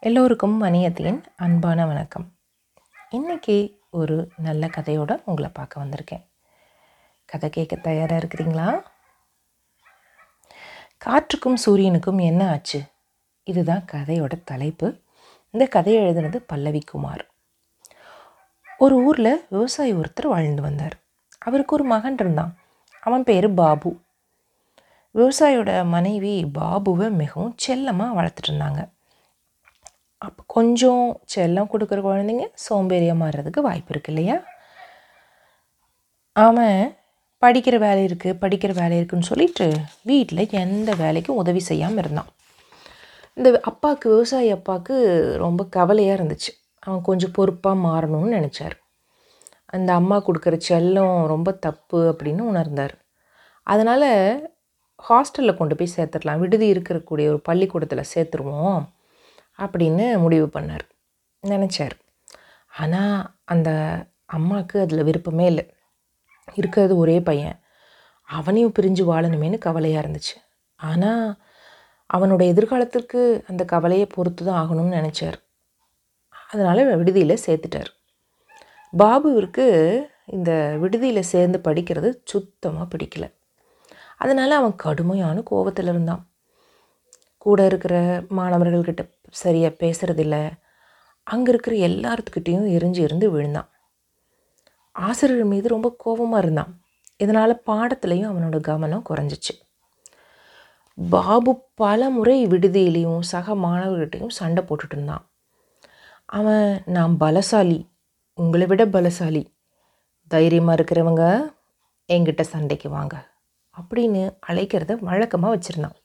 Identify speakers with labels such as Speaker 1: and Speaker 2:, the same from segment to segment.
Speaker 1: எல்லோருக்கும் மணியத்தியின் அன்பான வணக்கம். இன்றைக்கி ஒரு நல்ல கதையோட உங்களை பார்க்க வந்திருக்கேன். கதை கேட்க தயாராக இருக்கிறீங்களா? காற்றுக்கும் சூரியனுக்கும் என்ன ஆச்சு? இதுதான் கதையோட தலைப்பு. இந்த கதையை எழுதுனது பல்லவி குமார். ஒரு ஊரில் விவசாயி ஒருத்தர் வாழ்ந்து வந்தார். அவருக்கு ஒரு மகன் இருந்தான். அவன் பேர் பாபு. விவசாயியோட மனைவி பாபுவை மிகவும் செல்லமாக வளர்த்துட்டு இருந்தாங்க. அப்போ கொஞ்சம் செல்லம் கொடுக்குற குழந்தைங்க சோம்பேறியாக மாறுறதுக்கு வாய்ப்பு இருக்கு இல்லையா? அவன் படிக்கிற வேலை இருக்குது படிக்கிற வேலை இருக்குன்னு சொல்லிட்டு வீட்டில் எந்த வேலைக்கும் உதவி செய்யாமல் இருந்தான். இந்த அப்பாவுக்கு விவசாயி அப்பாவுக்கு ரொம்ப கவலையாக இருந்துச்சு. அவன் கொஞ்சம் பொறுப்பாக மாறணும்னு நினச்சார். அந்த அம்மா கொடுக்குற செல்லம் ரொம்ப தப்பு அப்படின்னு உணர்ந்தார். அதனால் ஹாஸ்டலில் கொண்டு போய் சேர்த்துடலாம். விடுதி இருக்கக்கூடிய ஒரு பள்ளிக்கூடத்தில் சேர்த்துருவோம். அப்படின்னு முடிவு பண்ணார். நினச்சார். ஆனால் அந்த அம்மாவுக்கு அதில் விருப்பமே இல்லை. இருக்கிறது ஒரே பையன். அவனையும் பிரிஞ்சு வாழணுமேனு கவலையாக இருந்துச்சு. ஆனால் அவனோட எதிர்காலத்திற்கு அந்த கவலையை பொறுத்து தான் ஆகணும்னு நினச்சார். அதனால் விடுதியில் சேர்த்துட்டார். பாபுவிற்கு இந்த விடுதியில் சேர்ந்து படிக்கிறது சுத்தமாக பிடிக்கல. அதனால் அவன் கடுமையான கோபத்தில் இருந்தான் கூட இருக்கிற மாணவர்கள்கிட்ட சரியாக பேசுகிறதில்ல அங்கே இருக்கிற எல்லாத்துக்கிட்டேயும் எரிஞ்சு இருந்து விழுந்தான். ஆசிரியர் மீது ரொம்ப கோபமாக இருந்தான். இதனால் பாடத்துலேயும் அவனோட கவனம் குறைஞ்சிச்சு. பாபு பல முறை விடுதியிலையும் சக மாணவர்கிட்டையும் சண்டை போட்டுட்டு இருந்தான். அவன் நான் பலசாலி. உங்களை விட பலசாலி. தைரியமாக இருக்கிறவங்க என்கிட்ட சண்டைக்கு வாங்க. அப்படின்னு அழைக்கிறத வழக்கமாக வச்சுருந்தான்.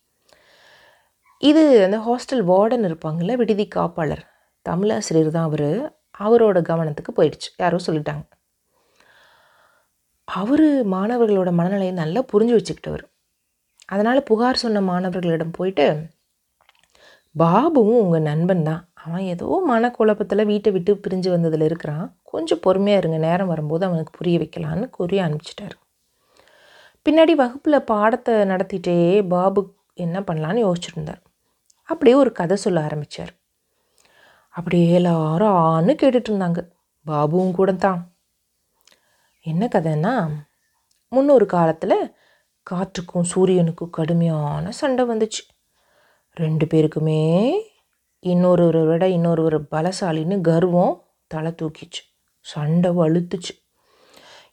Speaker 1: இது அந்த ஹாஸ்டல் வார்டன் இருப்பாங்கள்ல விடுதி காப்பாளர். தமிழாசிரியர் தான் அவர். அவரோட கவனத்துக்கு போயிடுச்சு. யாரோ சொல்லிட்டாங்க. அவர் மாணவர்களோட மனநிலையை நல்லா புரிஞ்சு வச்சுக்கிட்டவர். அதனால் புகார் சொன்ன மாணவர்களிடம் போயிட்டு பாபுவும் உங்கள் நண்பன் தான். அவன் ஏதோ மனக்குழப்பத்தில் வீட்டை விட்டு பிரிஞ்சு வந்ததில் இருக்கிறான். கொஞ்சம் பொறுமையாக இருங்க. நேரம் வரும்போது அவனுக்கு புரிய வைக்கலான்னு கூறி அனுப்பிச்சிட்டாரு. பின்னாடி வகுப்பில் பாடத்தை நடத்திட்டே பாபு என்ன பண்ணலான்னு யோசிச்சுருந்தார் அப்படியே ஒரு கதை சொல்ல ஆரம்பித்தார் அப்படியே எல்லாரும் ஆன்னு கேட்டுட்டு இருந்தாங்க. பாபுவும் கூட தான். என்ன கதைன்னா முன்னொரு காலத்தில் காற்றுக்கும் சூரியனுக்கும் கடுமையான சண்டை வந்துச்சு. ரெண்டு பேருக்குமே இன்னொருவரை விட இன்னொருவர் பலசாலின்னு கர்வம் தலை தூக்கிச்சு. சண்டை வலுத்துச்சு.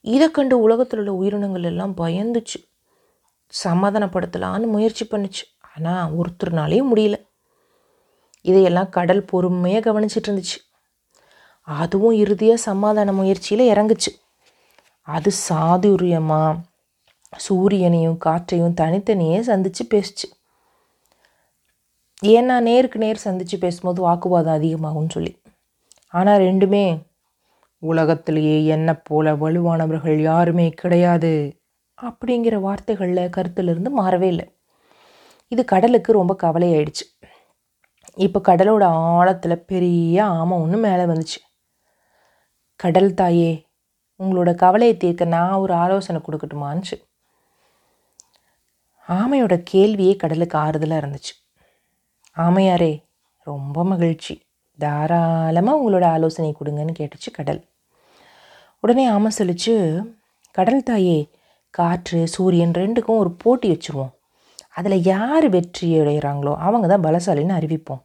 Speaker 1: இதை கண்டு உலகத்தில் உள்ள உயிரினங்கள் எல்லாம் பயந்துச்சு. சமாதானப்படுத்தலான்னு முயற்சி பண்ணுச்சு. ஆனால் ஒருத்தர்னாலேயும் முடியல. இதையெல்லாம் கடல் பொறுமையாக கவனிச்சிட்டு இருந்துச்சு அதுவும் இறுதியாக சமாதான முயற்சியில் இறங்குச்சு. அது சாதுரியமாக சூரியனையும் காற்றையும் தனித்தனியே சந்தித்து பேசுச்சு. ஏன்னா நேருக்கு நேர் சந்தித்து பேசும்போது வாக்குவாதம் அதிகமாகும்னு சொல்லி. ஆனால் ரெண்டுமே உலகத்திலேயே என்ன போல வலுவானவர்கள் யாருமே கிடையாது அப்படிங்கிற வார்த்தைகளில் கருத்துலேருந்து மாறவே இல்லை. இது கடலுக்கு ரொம்ப கவலையாயிடுச்சு. இப்போ கடலோட ஆழத்தில் பெரிய ஆமை ஒன்று மேலே வந்துச்சு. கடல் தாயே உங்களோட கவலையை தீர்க்க நான் ஒரு ஆலோசனை கொடுக்கட்டுமான்ச்சு ஆமையோட கேள்வியே கடலுக்கு ஆறுதலாக இருந்துச்சு. ஆமையாரே ரொம்ப மகிழ்ச்சி. தாராளமாக உங்களோட ஆலோசனை கொடுங்கன்னு கேட்டுச்சு கடல். உடனே ஆமை சொல்லிச்சு கடல் தாயே காற்று சூரியன் ரெண்டுக்கும் ஒரு போட்டி வச்சுருவோம். அதில் யார் வெற்றி அடைகிறாங்களோ அவங்க தான் பலசாலின்னு அறிவிப்போம்.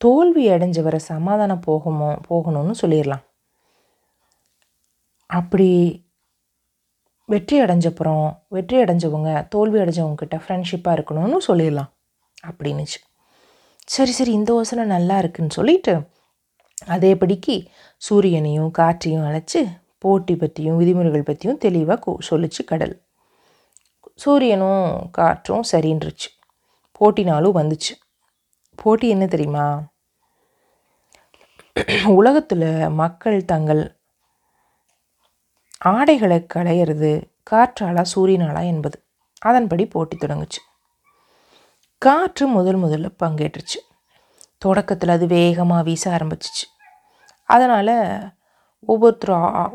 Speaker 1: தோல்வி அடைஞ்சவரை சமாதானம் போகுமோ போகணும்னு சொல்லிடலாம் அப்படி வெற்றி அடைஞ்சப்புறம் வெற்றி அடைஞ்சவங்க தோல்வி அடைஞ்சவங்கக்கிட்ட ஃப்ரெண்ட்ஷிப்பாக இருக்கணும்னு சொல்லிடலாம் அப்படின்னுச்சு. சரி சரி இந்த யோசனை நல்லா இருக்குன்னு சொல்லிட்டு அதேபடிக்கு சூரியனையும் காற்றையும் அழைச்சி போட்டி பற்றியும் விதிமுறைகள் பற்றியும் தெளிவாக சொல்லிச்சு கடல். சூரியனும் காற்றும் சரின்றுச்சு. போட்டினாலும் வந்துச்சு. போட்டி என்ன தெரியுமா? உலகத்தில் மக்கள் தங்கள் ஆடைகளை களையிறது காற்றாலா சூரியனாலா என்பது. அதன்படி போட்டி தொடங்குச்சு. காற்று முதல் முதல்ல பங்கேற்றுச்சு. தொடக்கத்தில் அது வேகமாக வீச ஆரம்பிச்சிச்சு. அதனால் ஒவ்வொருத்தரும்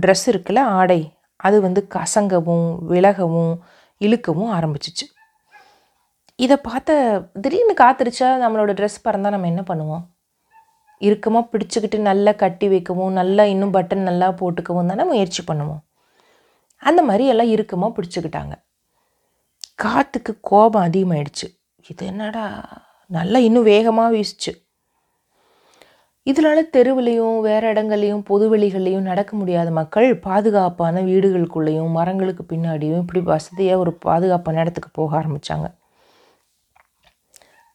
Speaker 1: ட்ரெஸ் இருக்குல்ல ஆடை. அது வந்து கசங்கவும் விலகவும் இழுக்கவும் ஆரம்பிச்சிச்சு. இதை பார்த்த திடீர்னு காத்திருச்சா? நம்மளோட ட்ரெஸ் பறந்தால் நம்ம என்ன பண்ணுவோம்? இறுக்கமாக பிடிச்சிக்கிட்டு நல்லா கட்டி வைக்கவும் நல்லா இன்னும் பட்டன் நல்லா போட்டுக்கவும் தானே முயற்சி பண்ணுவோம். அந்த மாதிரி எல்லாம் இறுக்கமாக பிடிச்சிக்கிட்டாங்க. காற்றுக்கு கோபம் அதிகமாயிடுச்சு. இது என்னடா? நல்லா இன்னும் வேகமாக வீசிச்சு. இதனால தெருவிலையும் வேறு இடங்கள்லையும் பொதுவெளிகள்லையும் நடக்க முடியாத மக்கள் பாதுகாப்பான வீடுகளுக்குள்ளேயும் மரங்களுக்கு பின்னாடியும் இப்படி வசதியாக ஒரு பாதுகாப்பான இடத்துக்கு போக ஆரம்பித்தாங்க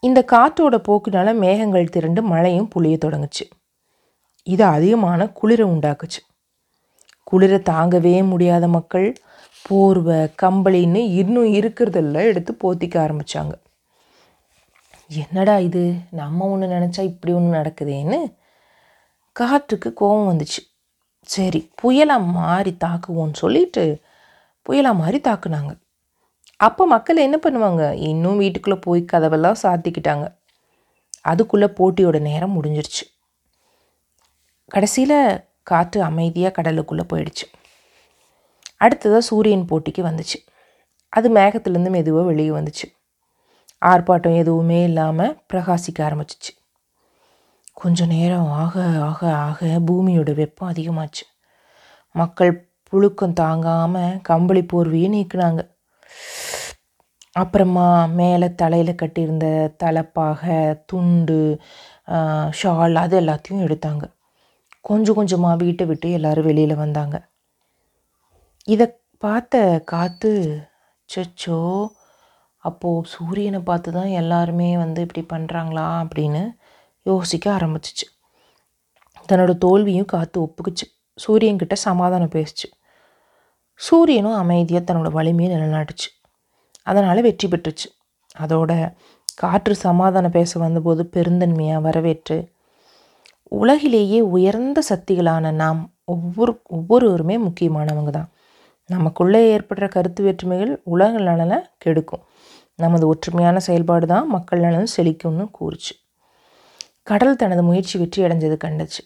Speaker 1: இந்த காற்றோட போக்குனால மேகங்கள் திரண்டு மழையும் புளிய தொடங்குச்சு. இது அதிகமான குளிரை உண்டாக்குச்சு. குளிரை தாங்கவே முடியாத மக்கள் போர்வை கம்பளின்னு இன்னும் இருக்கிறதெல்லாம் எடுத்து போத்திக்க ஆரம்பித்தாங்க என்னடா இது? நம்ம ஒன்று நினச்சா இப்படி ஒன்று நடக்குதேன்னு காற்றுக்கு கோபம் வந்துச்சு. சரி புயலாக மாறி தாக்குவோன்னு சொல்லிட்டு புயலாக மாறி தாக்குனாங்க. அப்போ மக்கள் என்ன பண்ணுவாங்க? இன்னும் வீட்டுக்குள்ளே போய் கதவெல்லாம் சாத்திக்கிட்டாங்க. அதுக்குள்ளே போட்டியோட நேரம் முடிஞ்சிருச்சு. கடைசியில் காற்று அமைதியாக கடலுக்குள்ளே போயிடுச்சு. அடுத்ததாக சூரியன் போட்டிக்கு வந்துச்சு. அது மேகத்துலேருந்து மெதுவாக வெளியே வந்துச்சு. ஆர்ப்பாட்டம் எதுவுமே இல்லாமல் பிரகாசிக்க ஆரம்பிச்சிச்சு. கொஞ்சம் நேரம் ஆக ஆக ஆக பூமியோட வெப்பம் அதிகமாச்சு. மக்கள் புழுக்கம் தாங்காமல் கம்பளி போர்வையும் நீக்குனாங்க. அப்புறமா மேலே தலையில் கட்டியிருந்த தலைப்பாக துண்டு ஷால் அது எல்லாத்தையும் எடுத்தாங்க. கொஞ்சம் கொஞ்சமாக வீட்டை விட்டு எல்லோரும் வெளியில் வந்தாங்க. இதை பார்த்த காற்று சச்சோ அப்போது சூரியனை பார்த்து தான் எல்லாருமே வந்து இப்படி பண்ணுறாங்களா அப்படின்னு யோசிக்க ஆரம்பிச்சிச்சு. தன்னோட தோல்வியும் காற்று ஒப்புக்குச்சு. சூரியன்கிட்ட சமாதானம் பேசிச்சு. சூரியனும் அமைதியாக தன்னோட வலிமையை நிலநாட்டுச்சு. அதனால் வெற்றி பெற்றுச்சு. அதோட காற்று சமாதானம் பேச வந்தபோது பெருந்தன்மையாக வரவேற்று உலகிலேயே உயர்ந்த சக்திகளான நாம் ஒவ்வொரு ஒவ்வொருவருமே முக்கியமானவங்க தான். நமக்குள்ளே ஏற்படுற கருத்து வேற்றுமைகள் உலக நலனை கெடுக்கும். நமது ஒற்றுமையான செயல்பாடு தான் மக்கள் நலன் செழிக்கும்னு கூறுச்சு. கடல் தனது முயற்சி வெற்றி அடைஞ்சது கண்டுச்சு.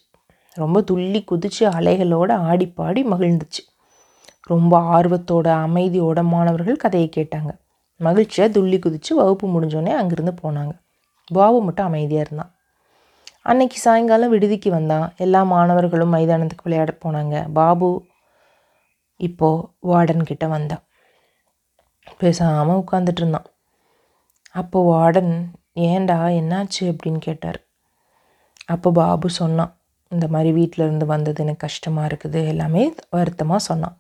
Speaker 1: ரொம்ப துள்ளி குதிச்சு அலைகளோட ஆடி பாடி மகிழ்ந்துச்சு. ரொம்ப ஆர்வத்தோட அமைதியோட மாணவர்கள் கதையை கேட்டாங்க. மகிழ்ச்சியாக துள்ளி குதித்து வகுப்பு முடிஞ்சோடனே அங்கேருந்து போனாங்க. பாபு மட்டும் அமைதியாக இருந்தான். அன்னைக்கு சாயங்காலம் விடுதிக்கு வந்தான். எல்லா மாணவர்களும் மைதானத்துக்கு விளையாட போனாங்க. பாபு இப்போது வார்டன் கிட்ட வந்தான். பேசாமல் உட்காந்துட்டு இருந்தான். அப்போ வார்டன் ஏண்டா என்னாச்சு? அப்படின்னு கேட்டார். அப்போ பாபு சொன்னான் இந்த மாதிரி வீட்டில் இருந்து வந்தது எனக்கு கஷ்டமாக இருக்குது. எல்லாமே வருத்தமாக சொன்னான்.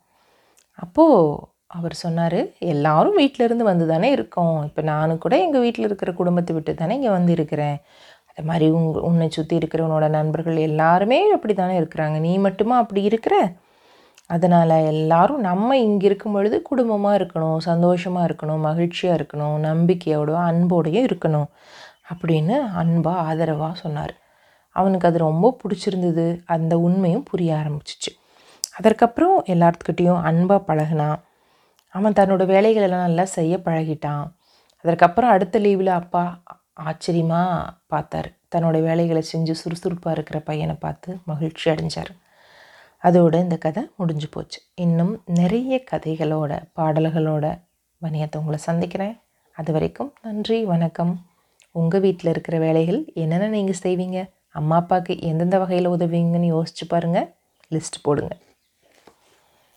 Speaker 1: அப்போது அவர் சொன்னார் எல்லாரும் வீட்டில் இருந்து வந்து தானே இருக்கோம். இப்போ நானும் கூட எங்கள் வீட்டில் இருக்கிற குடும்பத்தை விட்டு தானே இங்கே வந்து இருக்கிறேன் அது மாதிரி உங் உன்னை சுற்றி இருக்கிறவனோட நண்பர்கள் எல்லாருமே அப்படி தானே இருக்கிறாங்க. நீ மட்டுமா அப்படி இருக்கிற? அதனால் எல்லாரும் நம்ம இங்கே இருக்கும் பொழுது குடும்பமாக இருக்கணும் சந்தோஷமாக இருக்கணும் மகிழ்ச்சியாக இருக்கணும் நம்பிக்கையோட அன்போடையும் இருக்கணும். அப்படின்னு அன்பாக ஆதரவாக சொன்னார். அவனுக்கு அது ரொம்ப பிடிச்சிருந்தது. அந்த உண்மையும் புரிய ஆரம்பிச்சிச்சு. அதற்கப்புறம் எல்லாத்துக்கிட்டேயும் அன்பாக பழகினான் அவன் தன்னோட வேலைகளெல்லாம் நல்லா செய்ய பழகிட்டான். அதற்கப்புறம் அடுத்த லீவில் அப்பா ஆச்சரியமாக பார்த்தார். தன்னோட வேலைகளை செஞ்சு சுறுசுறுப்பாக இருக்கிற பையனை பார்த்து மகிழ்ச்சி அடைஞ்சார். அதோடு இந்த கதை முடிஞ்சு போச்சு. இன்னும் நிறைய கதைகளோட பாடல்களோட மணியத்தை உங்களை சந்திக்கிறேன். அது வரைக்கும் நன்றி வணக்கம். உங்கள் வீட்டில் இருக்கிற வேலைகள் என்னென்ன நீங்கள் செய்வீங்க? அம்மா அப்பாவுக்கு எந்தெந்த வகையில் உதவுவீங்கன்னு யோசிச்சு பாருங்கள் லிஸ்ட் போடுங்கள்